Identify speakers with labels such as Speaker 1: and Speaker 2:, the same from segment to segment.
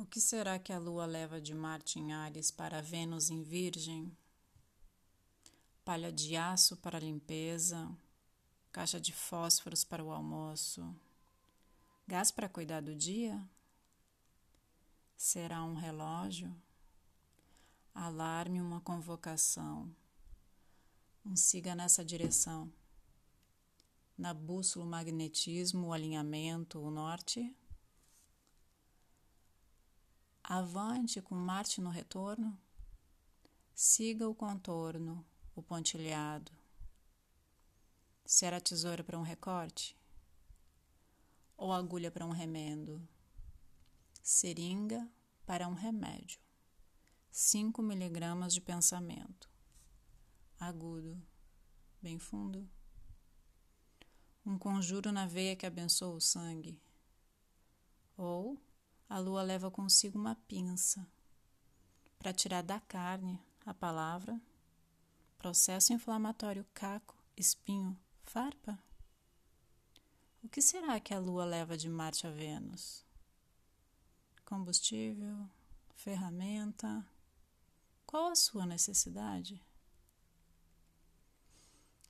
Speaker 1: O que será que a Lua leva de Marte em Ares para Vênus em Virgem? Palha de aço para limpeza, caixa de fósforos para o almoço, gás para cuidar do dia? Será um relógio? Alarme uma convocação. Um siga nessa direção. Na bússola, o magnetismo, o alinhamento, o norte? Avante com Marte no retorno. Siga o contorno, o pontilhado. Será tesoura para um recorte? Ou agulha para um remendo? Seringa para um remédio. 5 miligramas de pensamento. Agudo, bem fundo. Um conjuro na veia que abençoa o sangue. Ou a lua leva consigo uma pinça para tirar da carne a palavra, processo inflamatório caco, espinho, farpa. O que será que a lua leva de Marte a Vênus? Combustível, ferramenta. Qual a sua necessidade?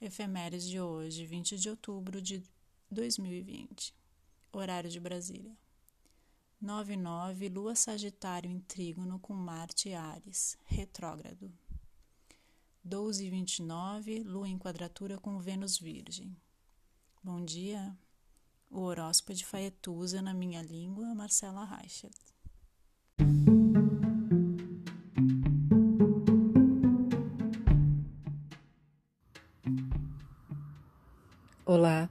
Speaker 1: Efemérides de hoje, 20 de outubro de 2020. Horário de Brasília. 99, Lua Sagitário em Trígono com Marte e Ares, retrógrado. 12 e 29, Lua em quadratura com Vênus Virgem. Bom dia. O horóscopo de Faetusa na minha língua, Marcela Reichert.
Speaker 2: Olá.